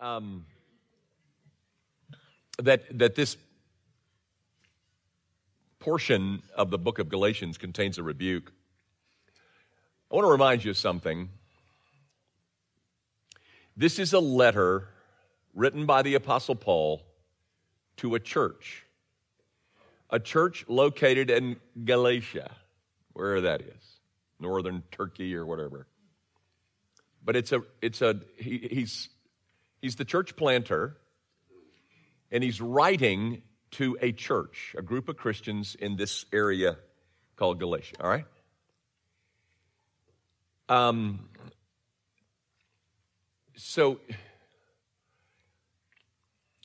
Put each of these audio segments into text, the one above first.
um, that, that this portion of the book of Galatians contains a rebuke. I want to remind you of something. This is a letter written by the Apostle Paul to a church, a church located in Galatia, wherever that is, northern Turkey or whatever. But it's a, it's a, he, he's, he's the church planter, and he's writing to a church, a group of Christians in this area called Galatia, all right? Um, so,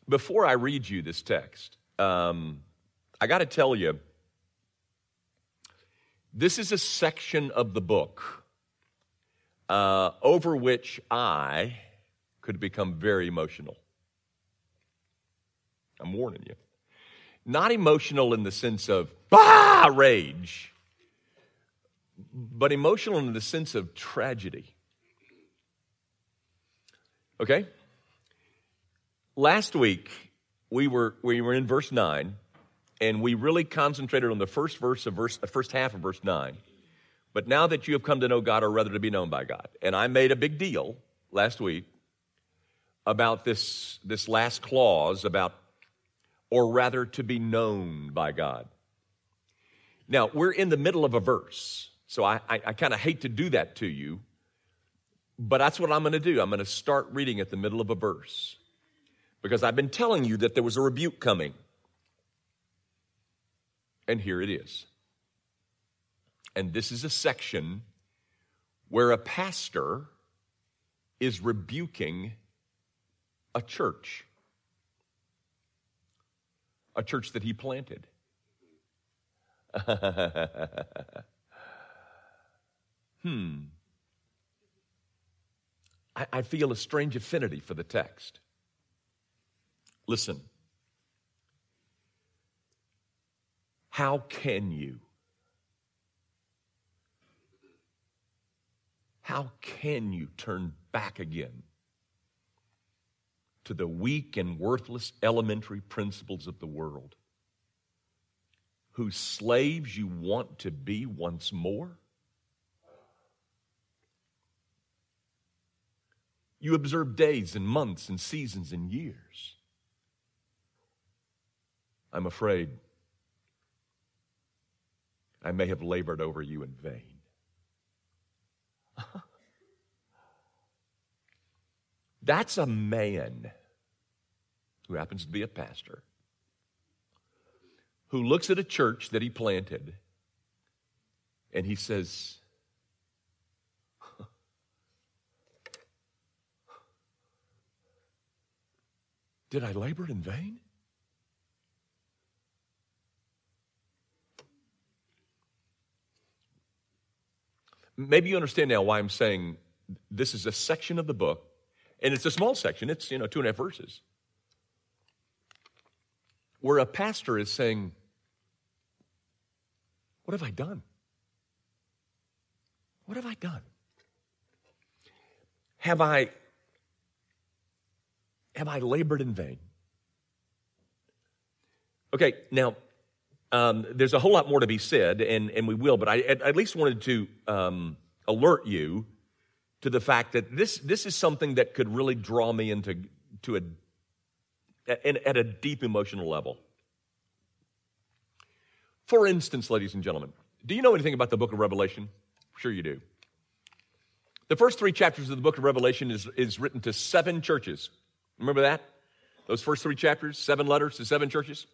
before I read you this text, um, I got to tell you, this is a section of the book uh, over which I could become very emotional. I'm warning you. Not emotional in the sense of bah, rage, but emotional in the sense of tragedy. Okay? Last week, we were, we were in verse 9, and we really concentrated on the first verse of verse, the first half of verse 9. But now that you have come to know God, or rather to be known by God, and I made a big deal last week about this, this last clause about, or rather to be known by God. Now, we're in the middle of a verse, so I, I, I kind of hate to do that to you, but that's what I'm going to do. I'm going to start reading at the middle of a verse because I've been telling you that there was a rebuke coming. And here it is. And this is a section where a pastor is rebuking a church, a church that he planted. hmm. I, I feel a strange affinity for the text. Listen. How can you? How can you turn back again to the weak and worthless elementary principles of the world, whose slaves you want to be once more? You observe days and months and seasons and years. I'm afraid I may have labored over you in vain. That's a man who happens to be a pastor who looks at a church that he planted and he says, Did I labor in vain? Maybe you understand now why I'm saying this is a section of the book, and it's a small section, it's, you know, two and a half verses, where a pastor is saying, What have I done? What have I done? Have I have I labored in vain? Okay, now um, there's a whole lot more to be said, and, and we will, but I at, least wanted to um, alert you to the fact that this, this is something that could really draw me into to a, at, a deep emotional level. For instance, ladies and gentlemen, do you know anything about the book of Revelation? Sure, you do. The first three chapters of the book of Revelation is, is written to seven churches. Remember that? Those first three chapters, seven letters to seven churches?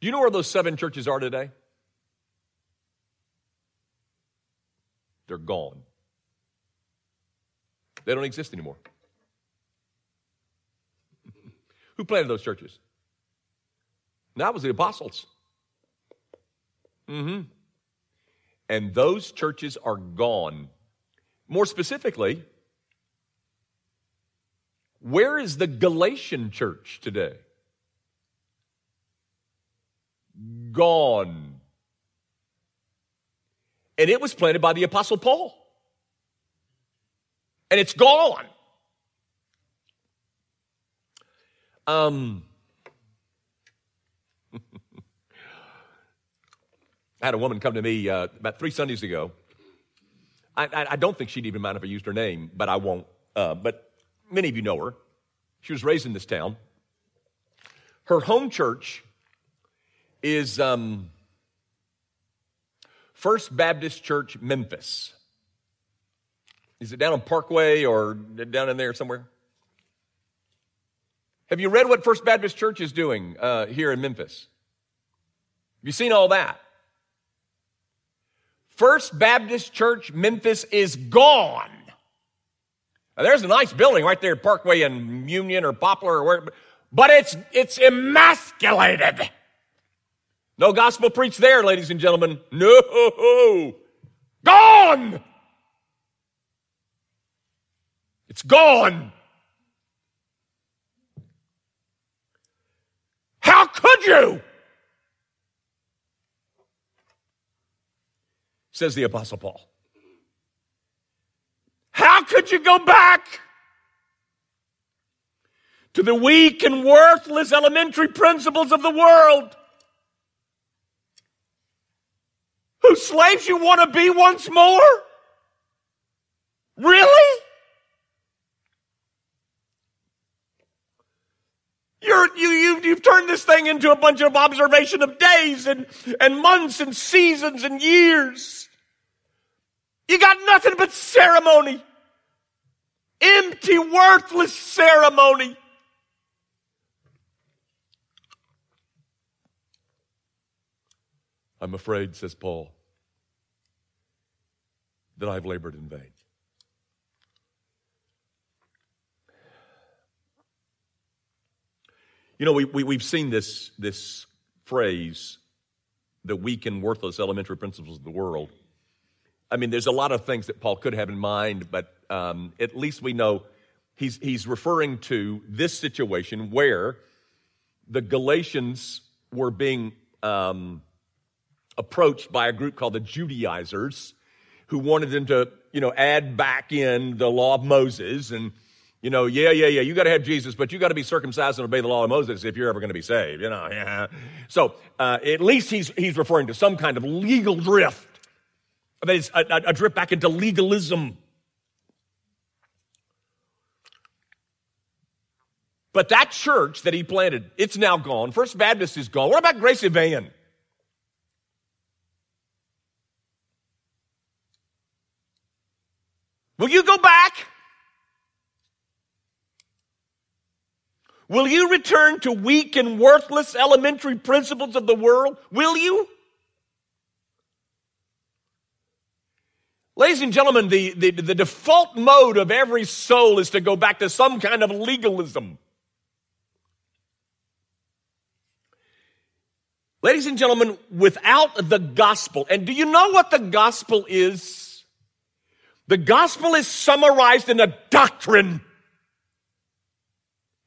Do you know where those seven churches are today? They're gone. They don't exist anymore. Who planted those churches? That was the apostles. Mm-hmm. And those churches are gone. More specifically, where is the Galatian church today? gone. And it was planted by the Apostle Paul. and it's gone. Um, I had a woman come to me uh, about three Sundays ago. I, I, I, don't think she'd even mind if I used her name, but I won't. Uh, but many of you know her. She was raised in this town. Her home church is um, First Baptist Church, Memphis. Is it down on Parkway or down in there somewhere? Have you read what First Baptist Church is doing uh, here in Memphis? Have you seen all that? First Baptist Church, Memphis is gone. Now, there's a nice building right there Parkway and Union or Poplar or where, but it's, it's emasculated. No gospel preached there, ladies and gentlemen. No. Gone. It's gone. How could you? Says the Apostle Paul. How could you go back to the weak and worthless elementary principles of the world? Whose slaves you want to be once more? Really? You're, you, you, you've turned this thing into a bunch of observation of days and, and months and seasons and years. You got nothing but ceremony. Empty, worthless ceremony. I'm afraid, says Paul, that I've labored in vain. You know, we, we, we've seen this, this phrase, the weak and worthless elementary principles of the world. I mean, there's a lot of things that Paul could have in mind, but um, at least we know he's, he's referring to this situation where the Galatians were being um, approached by a group called the Judaizers who wanted them to, you know, add back in the law of Moses and you know, yeah, yeah, yeah, you got to have Jesus, but you got to be circumcised and obey the law of Moses if you're ever going to be saved, you know. Yeah. So uh, at least he's, he's referring to some kind of legal drift. That is a, a, a drift back into legalism. But that church that he planted, it's now gone. First Baptist is gone. What about Grace Evan? Will you go back? Will you return to weak and worthless elementary principles of the world? Will you? Ladies and gentlemen, the, the, the, default mode of every soul is to go back to some kind of legalism. Ladies and gentlemen, without the gospel, and do you know what the gospel is? The gospel is summarized in a doctrine.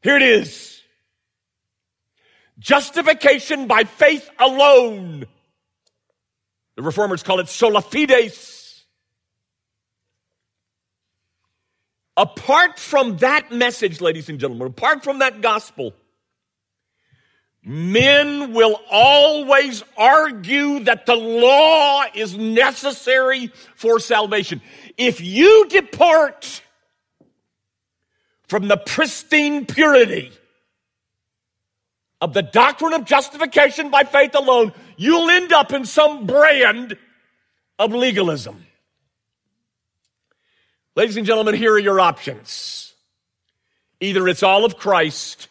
Here it is. Justification by faith alone. The reformers call it sola fides. Apart from that message, ladies and gentlemen, apart from that gospel, men will always argue that the law is necessary for salvation. If you depart from the pristine purity of the doctrine of justification by faith alone, you'll end up in some brand of legalism. Ladies and gentlemen, here are your options. Either it's all of Christ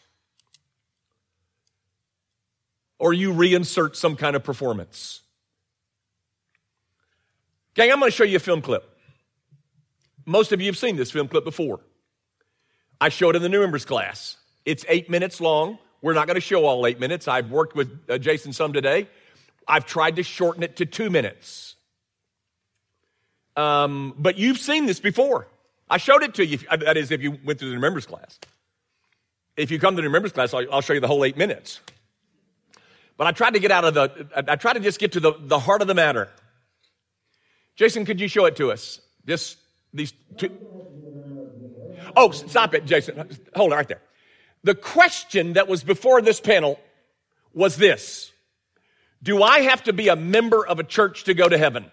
or you reinsert some kind of performance. Gang, I'm going to show you a film clip. Most of you have seen this film clip before. I showed it in the new members class. It's eight minutes long. We're not going to show all eight minutes. I've worked with uh, Jason some today. I've tried to shorten it to two minutes. Um, but you've seen this before. I showed it to you. Uh, that is, if you went through the members class. If you come to the members class, I'll, I'll show you the whole eight minutes. But I tried to get out of the, I tried to just get to the, the heart of the matter. Jason, could you show it to us? Just these two. Oh, stop it, Jason. Hold it right there. The question that was before this panel was this Do I have to be a member of a church to go to heaven?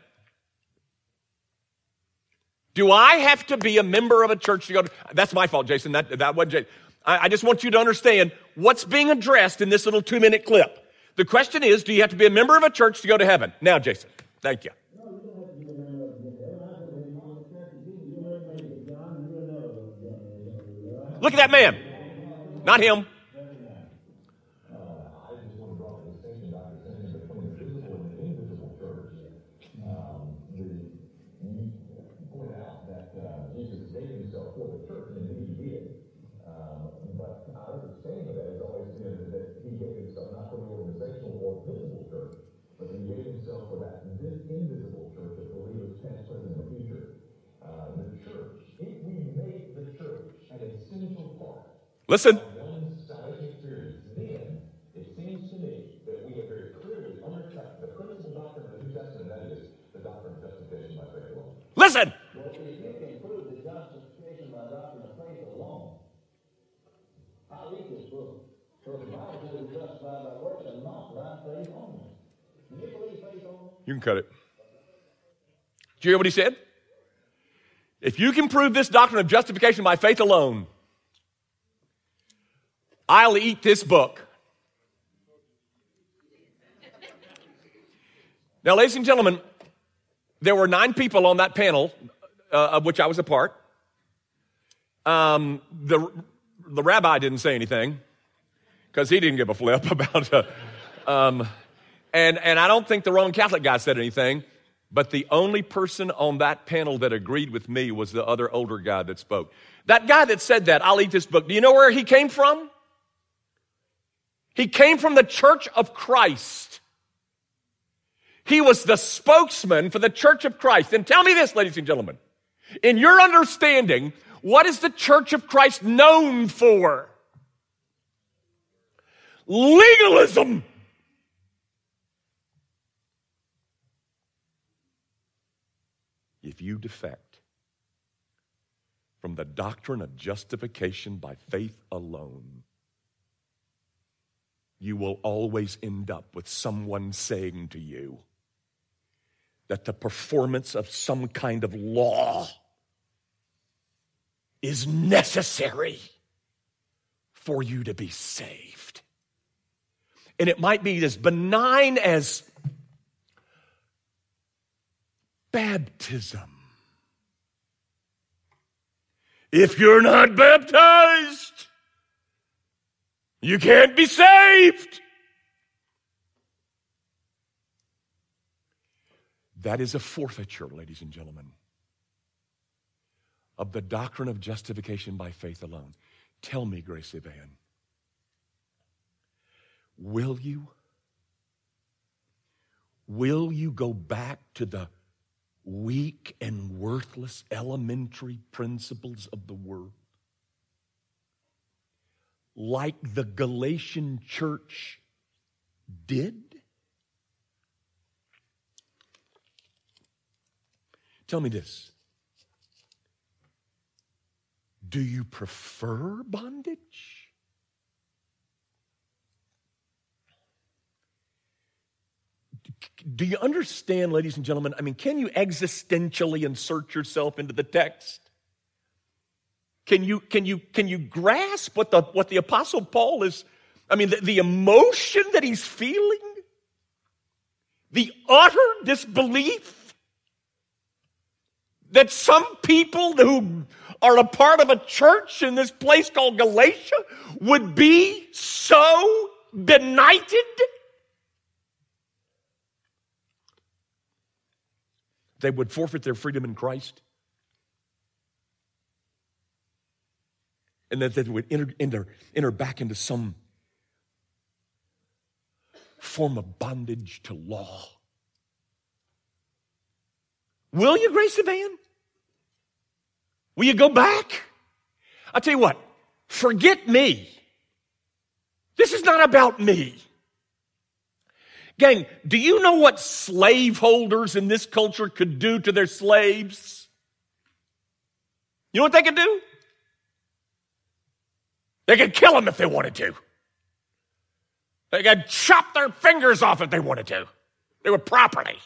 Do I have to be a member of a church to go to That's my fault, Jason. That, that wasn't Jason. I, I just want you to understand what's being addressed in this little two minute clip. The question is, do you have to be a member of a church to go to heaven? Now, Jason, thank you. Look at that man. Not him. Listen. Listen. You can cut it. Do you hear what he said? If you can prove this doctrine of justification by faith alone, I'll eat this book. Now, ladies and gentlemen, there were nine people on that panel, uh, of which I was a part. Um, the, the rabbi didn't say anything because he didn't give a flip about. Uh, um, and, and I don't think the Roman Catholic guy said anything, but the only person on that panel that agreed with me was the other older guy that spoke. That guy that said that, I'll eat this book, do you know where he came from? He came from the church of Christ. He was the spokesman for the church of Christ. And tell me this, ladies and gentlemen. In your understanding, what is the church of Christ known for? Legalism. If you defect from the doctrine of justification by faith alone, you will always end up with someone saying to you that the performance of some kind of law is necessary for you to be saved. And it might be as benign as baptism. If you're not baptized, you can't be saved. That is a forfeiture, ladies and gentlemen, of the doctrine of justification by faith alone. Tell me, Grace Evan, will you? Will you go back to the weak and worthless elementary principles of the world? Like the Galatian church did? Tell me this. Do you prefer bondage? Do you understand, ladies and gentlemen? I mean, can you existentially insert yourself into the text? Can you, can you, can you grasp what the, what the Apostle Paul is? I mean, the, the emotion that he's feeling, the utter disbelief that some people who are a part of a church in this place called Galatia would be so benighted. They would forfeit their freedom in Christ. And that they would enter, enter, enter back into some form of bondage to law. Will you, Grace the Van? Will you go back? I'll tell you what, forget me. This is not about me. Gang, do you know what slaveholders in this culture could do to their slaves? You know what they could do? They could kill them if they wanted to. They could chop their fingers off if they wanted to. They were property.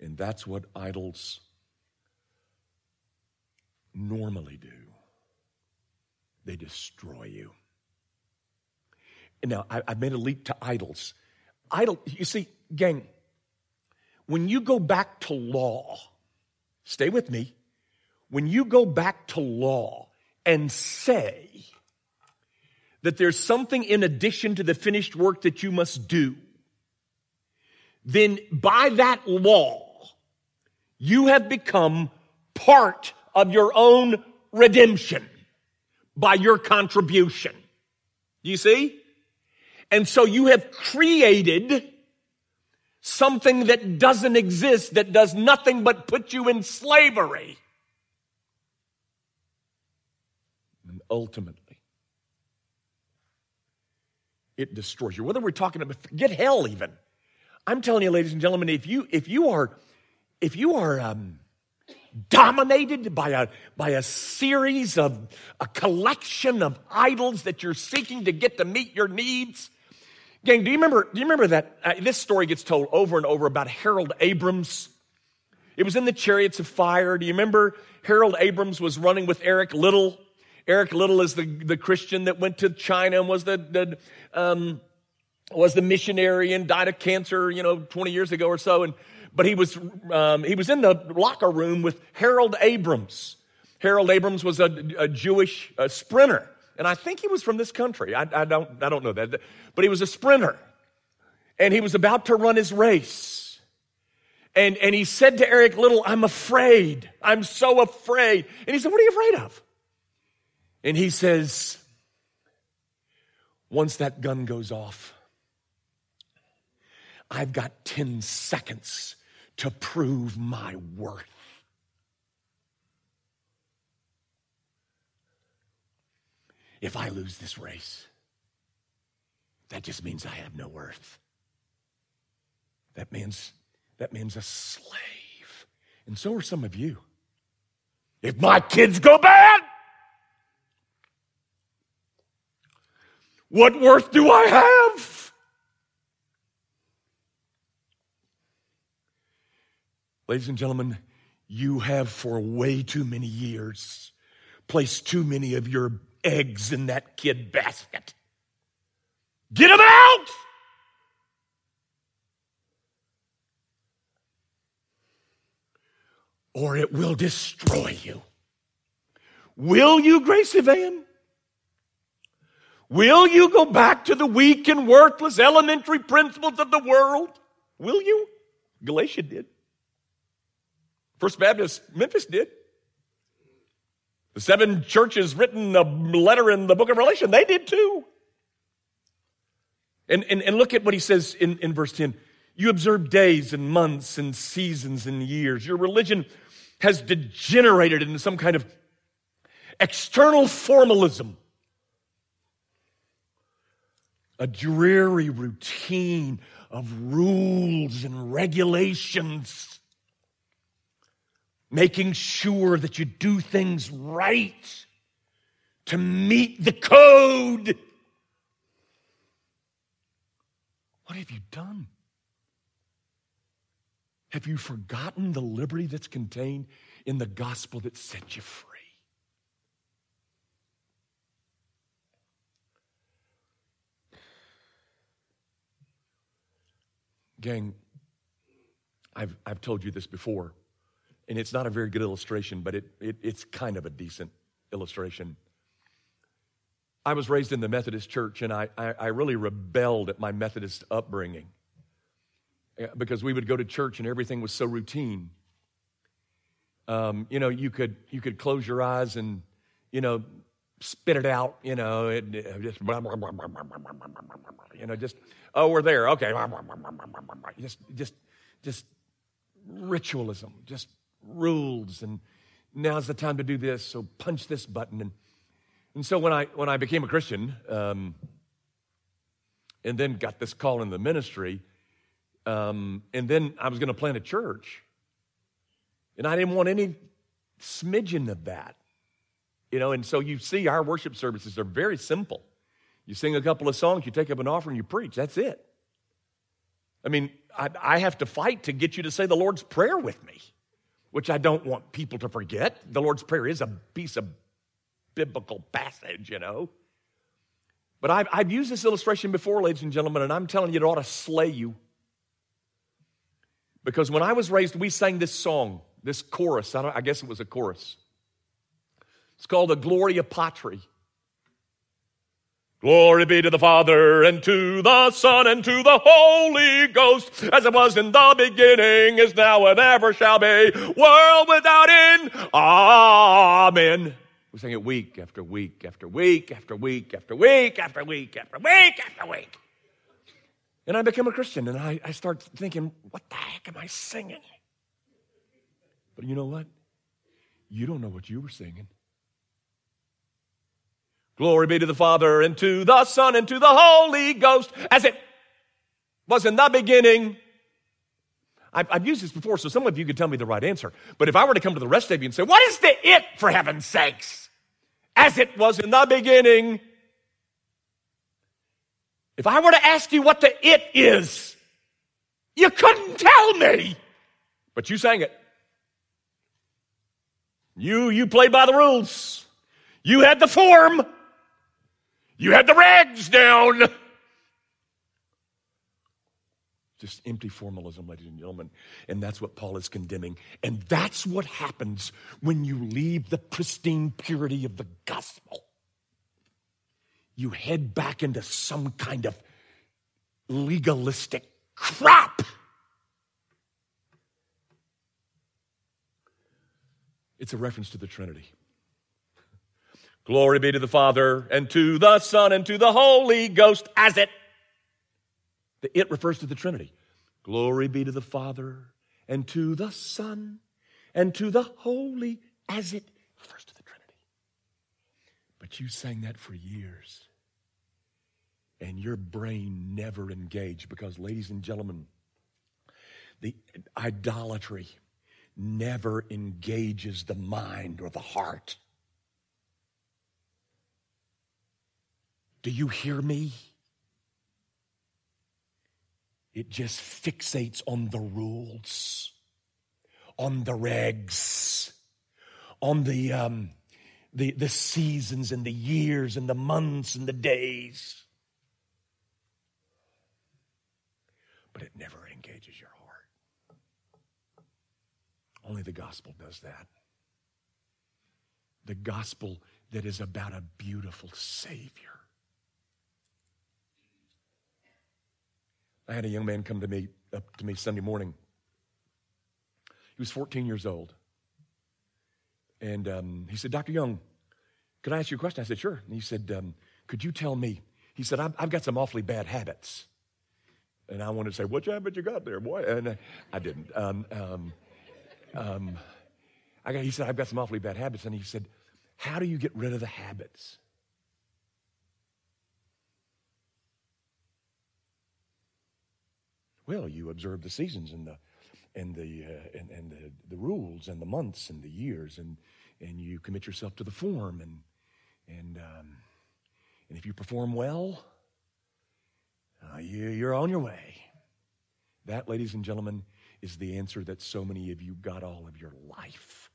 And that's what idols normally do. They destroy you. And now, I, have made a leap to idols. Idol, you see, gang, when you go back to law, stay with me. When you go back to law and say that there's something in addition to the finished work that you must do, then by that law, you have become part of your own redemption by your contribution. You see? And so you have created something that doesn't exist, that does nothing but put you in slavery. And ultimately, it destroys you. Whether we're talking about, get hell even. I'm telling you, ladies and gentlemen, if you, if you are, if you are, um, dominated by a, by a series of a collection of idols that you're seeking to get to meet your needs. Gang, do you remember, do you remember that? Uh, this story gets told over and over about Harold Abrahams. It was in the Chariots of Fire. Do you remember Harold Abrahams was running with Eric Liddell? Eric Liddell is the, the Christian that went to China and was the, the um, was the missionary and died of cancer, you know, 20 years ago or so. And but he was, um, he was in the locker room with Harold Abrahams. Harold Abrahams was a, a Jewish a sprinter. And I think he was from this country. I, I, don't, I don't know that. But he was a sprinter. And he was about to run his race. And, and he said to Eric Liddell, I'm afraid. I'm so afraid. And he said, What are you afraid of? And he says, Once that gun goes off, I've got 10 seconds to prove my worth. If I lose this race, that just means I have no worth. That means that means a slave. And so are some of you. If my kids go bad, what worth do I have? Ladies and gentlemen, you have for way too many years placed too many of your eggs in that kid basket. Get them out! Or it will destroy you. Will you, Grace Evan? Will you go back to the weak and worthless elementary principles of the world? Will you? Galatia did. First Baptist Memphis did. The seven churches written a letter in the book of Revelation, they did too. And, and, and look at what he says in, in verse 10. You observe days and months and seasons and years. Your religion has degenerated into some kind of external formalism, a dreary routine of rules and regulations making sure that you do things right to meet the code. What have you done? Have you forgotten the liberty that's contained in the gospel that set you free? Gang, I've, I've told you this before and it's not a very good illustration, but it, it, it's kind of a decent illustration. I was raised in the Methodist church, and I, I, I really rebelled at my Methodist upbringing eh, because we would go to church and everything was so routine. Um, you know, you could you could close your eyes and you know spit it out. You know, it, it just blah, blah, you know just oh we're there okay just just just ritualism just rules and now's the time to do this, so punch this button. And, and so when I, when I became a Christian um, and then got this call in the ministry, um, and then I was going to plant a church, And I didn't want any smidgen of that. You know, and so you see our worship services are very simple. You sing a couple of songs, you take up an offering, you preach. That's it. I mean, I, I have to fight to get you to say the Lord's Prayer with me, which I don't want people to forget. The Lord's Prayer is a piece of biblical passage, you know. But I've, I've used this illustration before, ladies and gentlemen, and I'm telling you, it ought to slay you. Because when I was raised, we sang this song, this chorus. I, I guess it was a chorus. It's called the Gloria Patri. Glory be to the Father and to the Son and to the Holy Ghost, as it was in the beginning, is now, and ever shall be, world without end. Amen. We sing it week after week after week after week after week after week after week after week. And I became a Christian and I, I start thinking, what the heck am I singing? But you know what? You don't know what you were singing. Glory be to the Father and to the Son and to the Holy Ghost as it was in the beginning. I've, I've, used this before, so some of you could tell me the right answer. But if I were to come to the rest of you and say, What is the it, for heaven's sakes? As it was in the beginning. If I were to ask you what the it is, you couldn't tell me. But you sang it. You, you played by the rules. You had the form. You had the rags down. Just empty formalism, ladies and gentlemen. And that's what Paul is condemning. And that's what happens when you leave the pristine purity of the gospel. You head back into some kind of legalistic crap. It's a reference to the Trinity. Glory be to the Father and to the Son and to the Holy Ghost as it. The it refers to the Trinity. Glory be to the Father and to the Son and to the Holy as it refers to the Trinity. But you sang that for years. And your brain never engaged because, ladies and gentlemen, the idolatry never engages the mind or the heart. Do you hear me? It just fixates on the rules, on the regs, on the, um, the, the seasons and the years and the months and the days. But it never engages your heart. Only the gospel does that. The gospel that is about a beautiful Savior I had a young man come to me up to me Sunday morning. He was 14 years old. And um, he said, Dr. Young, could I ask you a question? I said, sure. And he said, um, could you tell me? He said, I've, I've, got some awfully bad habits. And I wanted to say, what habit you got there, boy? And uh, I didn't. Um, um, um, I got, he said, I've got some awfully bad habits. And he said, how do you get rid of the habits? Well, you observe the seasons and the and the uh, and, and the, the rules and the months and the years and and you commit yourself to the form and and um, and if you perform well, uh, you, you're on your way. That, ladies and gentlemen, is the answer that so many of you got all of your life.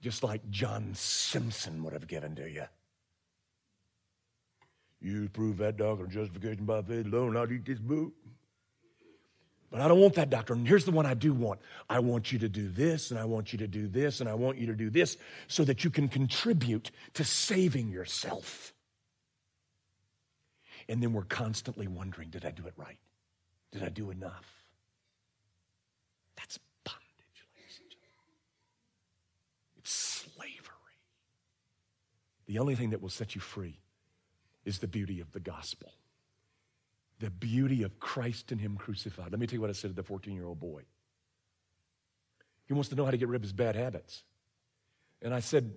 Just like John Simpson would have given to you. You prove that doctrine justification by faith alone, I'll eat this boot. But I don't want that doctrine. Here's the one I do want. I want you to do this, and I want you to do this, and I want you to do this so that you can contribute to saving yourself. And then we're constantly wondering did I do it right? Did I do enough? That's bondage, ladies and gentlemen. It's slavery. The only thing that will set you free is the beauty of the gospel. The beauty of Christ and Him crucified. Let me tell you what I said to the 14 year old boy. He wants to know how to get rid of his bad habits. And I said,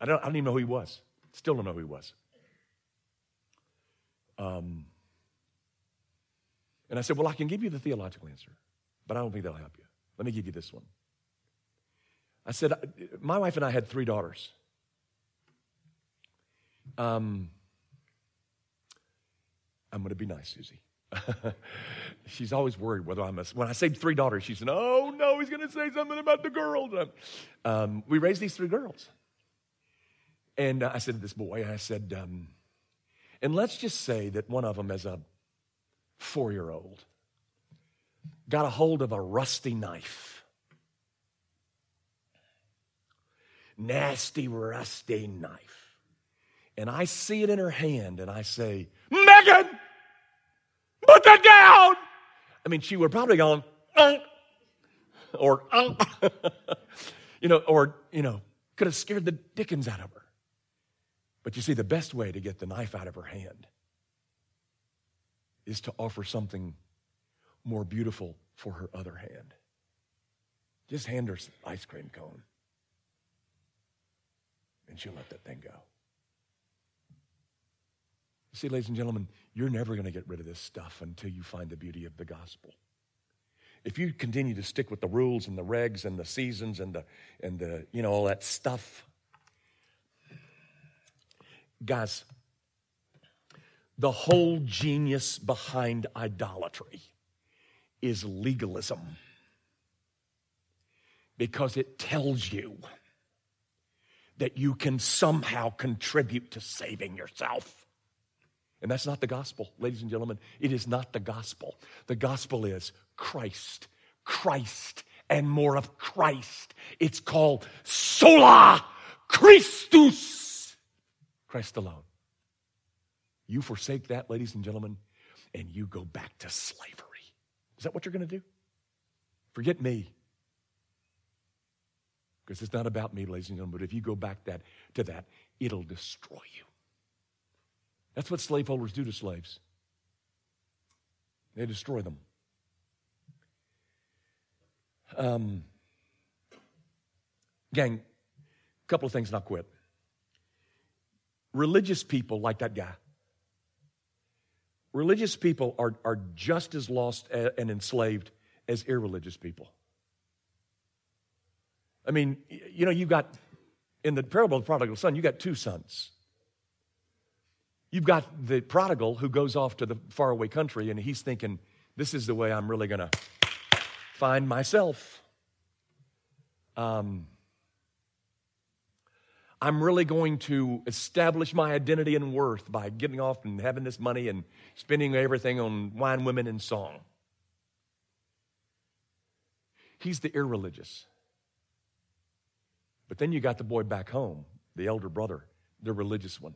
I don't, I don't even know who he was. Still don't know who he was. Um, and I said, Well, I can give you the theological answer, but I don't think that'll help you. Let me give you this one. I said, my wife and I had three daughters. Um, I'm going to be nice, Susie. she's always worried whether I'm a. When I say three daughters, she said, "Oh no, he's going to say something about the girls." Um, we raised these three girls, and uh, I said to this boy, I said, um, and let's just say that one of them, as a four-year-old, got a hold of a rusty knife, nasty, rusty knife, and I see it in her hand, and I say, Megan. Put that down. I mean, she would probably go, uh, or, uh, you know, or, you know, could have scared the dickens out of her. But you see, the best way to get the knife out of her hand is to offer something more beautiful for her other hand. Just hand her ice cream cone, and she'll let that thing go. See, ladies and gentlemen, you're never going to get rid of this stuff until you find the beauty of the gospel. If you continue to stick with the rules and the regs and the seasons and the and the you know all that stuff, guys, the whole genius behind idolatry is legalism. Because it tells you that you can somehow contribute to saving yourself. And that's not the gospel, ladies and gentlemen. It is not the gospel. The gospel is Christ, Christ, and more of Christ. It's called sola Christus, Christ alone. You forsake that, ladies and gentlemen, and you go back to slavery. Is that what you're going to do? Forget me. Because it's not about me, ladies and gentlemen, but if you go back that, to that, it'll destroy you. That's what slaveholders do to slaves. They destroy them. Um, gang, a couple of things and I'll quit. Religious people like that guy. Religious people are, are just as lost and enslaved as irreligious people. I mean, you know, you've got, in the parable of the prodigal son, you got two sons. You've got the prodigal who goes off to the faraway country and he's thinking, this is the way I'm really going to find myself. Um, I'm really going to establish my identity and worth by getting off and having this money and spending everything on wine, women, and song. He's the irreligious. But then you got the boy back home, the elder brother, the religious one.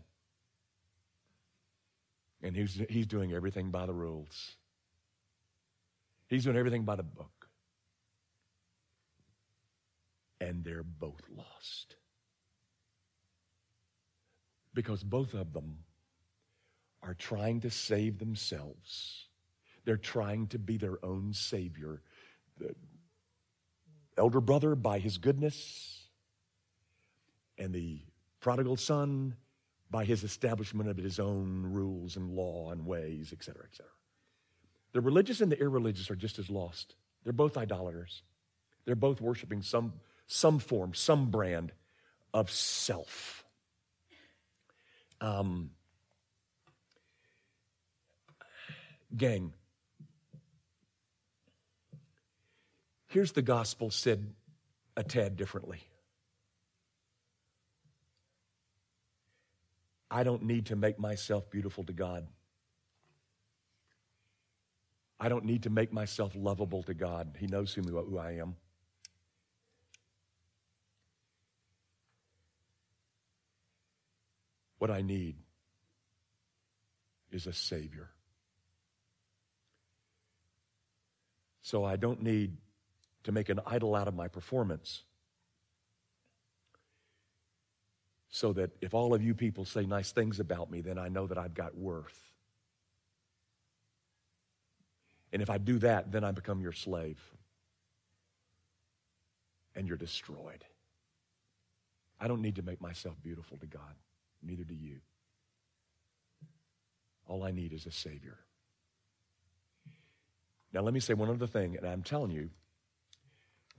And he's, he's doing everything by the rules. He's doing everything by the book. And they're both lost. Because both of them are trying to save themselves. They're trying to be their own savior. The elder brother by his goodness, and the prodigal son by his establishment of his own rules and law and ways, etc., etc. The religious and the irreligious are just as lost. They're both idolaters. They're both worshiping some, some form, some brand of self. Um, gang, here's the gospel said a tad differently. I don't need to make myself beautiful to God. I don't need to make myself lovable to God. He knows who, I am. What I need is a Savior. So I don't need to make an idol out of my performance. So that if all of you people say nice things about me, then I know that I've got worth. And if I do that, then I become your slave. And you're destroyed. I don't need to make myself beautiful to God, neither do you. All I need is a Savior. Now, let me say one other thing, and I'm telling you,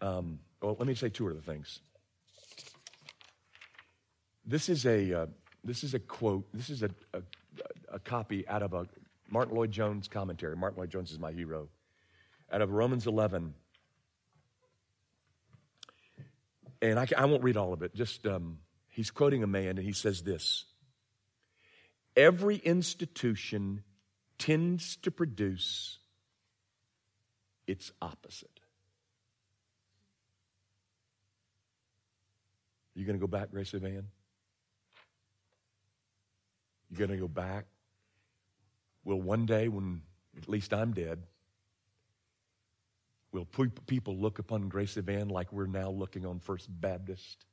Um, well, let me say two other things. This is a uh, this is a quote. This is a, a, a copy out of a Martyn Lloyd-Jones commentary. Martyn Lloyd-Jones is my hero. Out of Romans 11. And I, I won't read all of it. Just um, he's quoting a man, and he says this: Every institution tends to produce its opposite. Are You going to go back, Grace Evan? You going to go back? Will one day, when at least I'm dead, will people look upon Grace Evan like we're now looking on First Baptist?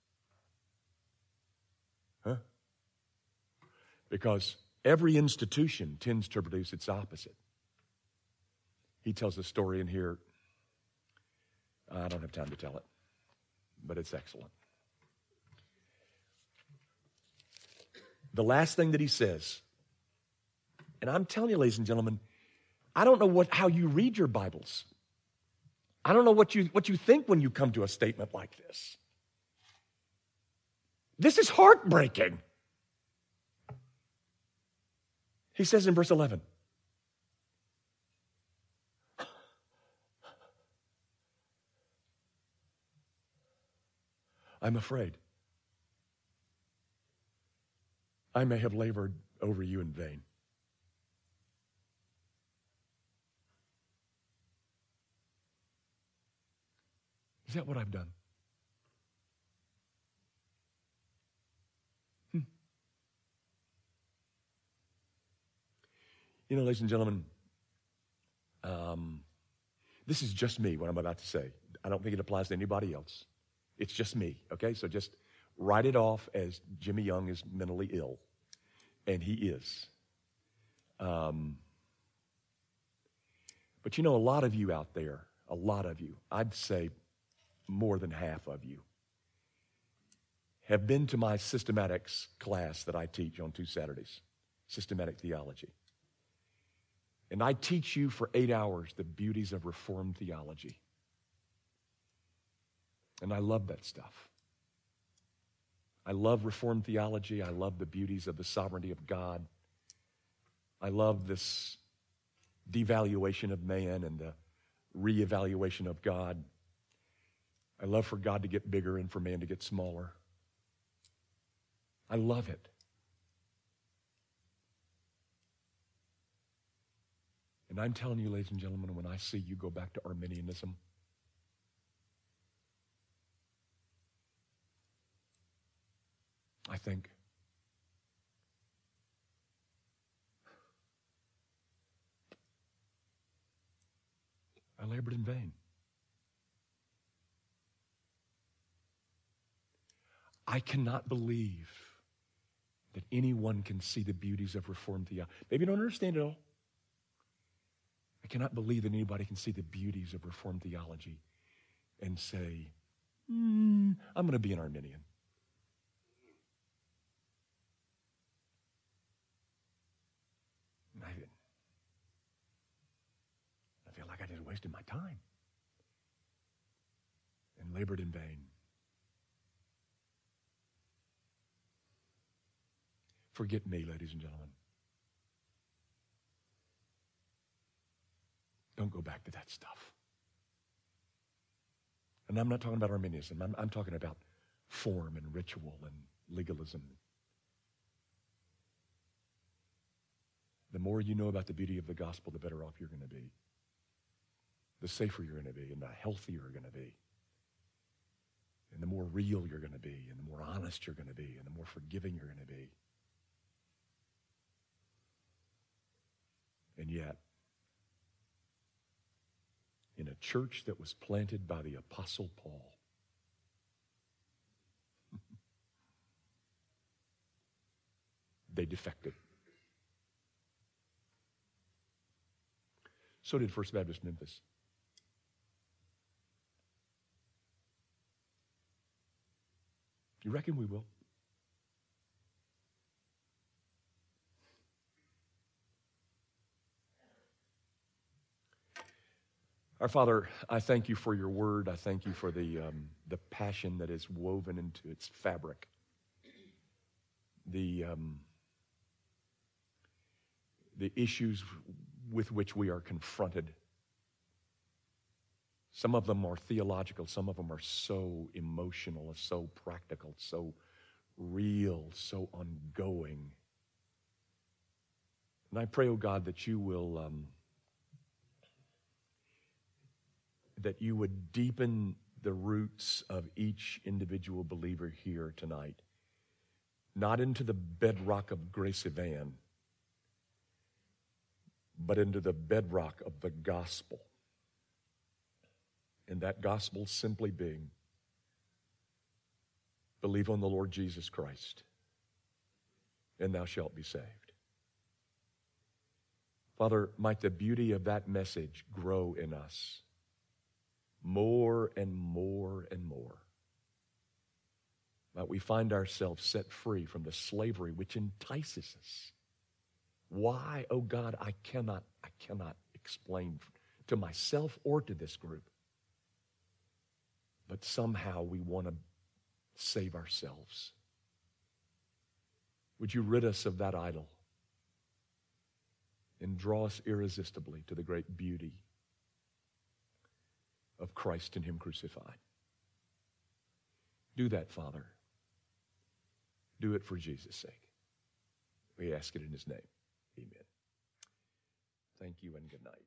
Huh? Because every institution tends to produce its opposite. He tells a story in here. I don't have time to tell it, but it's excellent. The last thing that he says, and I'm telling you, ladies and gentlemen, I don't know what, how you read your Bibles. I don't know what you, what you think when you come to a statement like this. This is heartbreaking. He says in verse 11, I'm afraid. I may have labored over you in vain. Is that what I've done? Hmm. You know, ladies and gentlemen, um, this is just me, what I'm about to say. I don't think it applies to anybody else. It's just me, okay? So just write it off as Jimmy Young is mentally ill. And he is. Um, but you know, a lot of you out there, a lot of you, I'd say more than half of you, have been to my systematics class that I teach on two Saturdays, systematic theology. And I teach you for eight hours the beauties of Reformed theology. And I love that stuff. I love Reformed theology. I love the beauties of the sovereignty of God. I love this devaluation of man and the reevaluation of God. I love for God to get bigger and for man to get smaller. I love it. And I'm telling you, ladies and gentlemen, when I see you go back to Arminianism, I think. I labored in vain. I cannot believe that anyone can see the beauties of Reformed theology. Maybe you don't understand it all. I cannot believe that anybody can see the beauties of Reformed theology and say, mm, I'm going to be an Arminian. I, I feel like I just wasted my time and labored in vain. Forget me, ladies and gentlemen. Don't go back to that stuff. And I'm not talking about Arminianism. I'm, I'm talking about form and ritual and legalism The more you know about the beauty of the gospel, the better off you're going to be. The safer you're going to be, and the healthier you're going to be. And the more real you're going to be, and the more honest you're going to be, and the more forgiving you're going to be. And yet, in a church that was planted by the Apostle Paul, they defected. So did First Baptist Memphis. You reckon we will? Our Father, I thank you for your word. I thank you for the, um, the passion that is woven into its fabric. The, um, the issues with which we are confronted. Some of them are theological, some of them are so emotional, so practical, so real, so ongoing. And I pray, oh God, that you will. Um, that you would deepen the roots of each individual believer here tonight, not into the bedrock of Grace Evan, but into the bedrock of the gospel. And that gospel simply being believe on the Lord Jesus Christ, and thou shalt be saved. Father, might the beauty of that message grow in us more and more and more. Might we find ourselves set free from the slavery which entices us. Why, oh God, I cannot, I cannot explain to myself or to this group. But somehow we want to save ourselves. Would you rid us of that idol and draw us irresistibly to the great beauty of Christ and Him crucified. Do that, Father. Do it for Jesus' sake. We ask it in His name. Amen. Thank you and good night.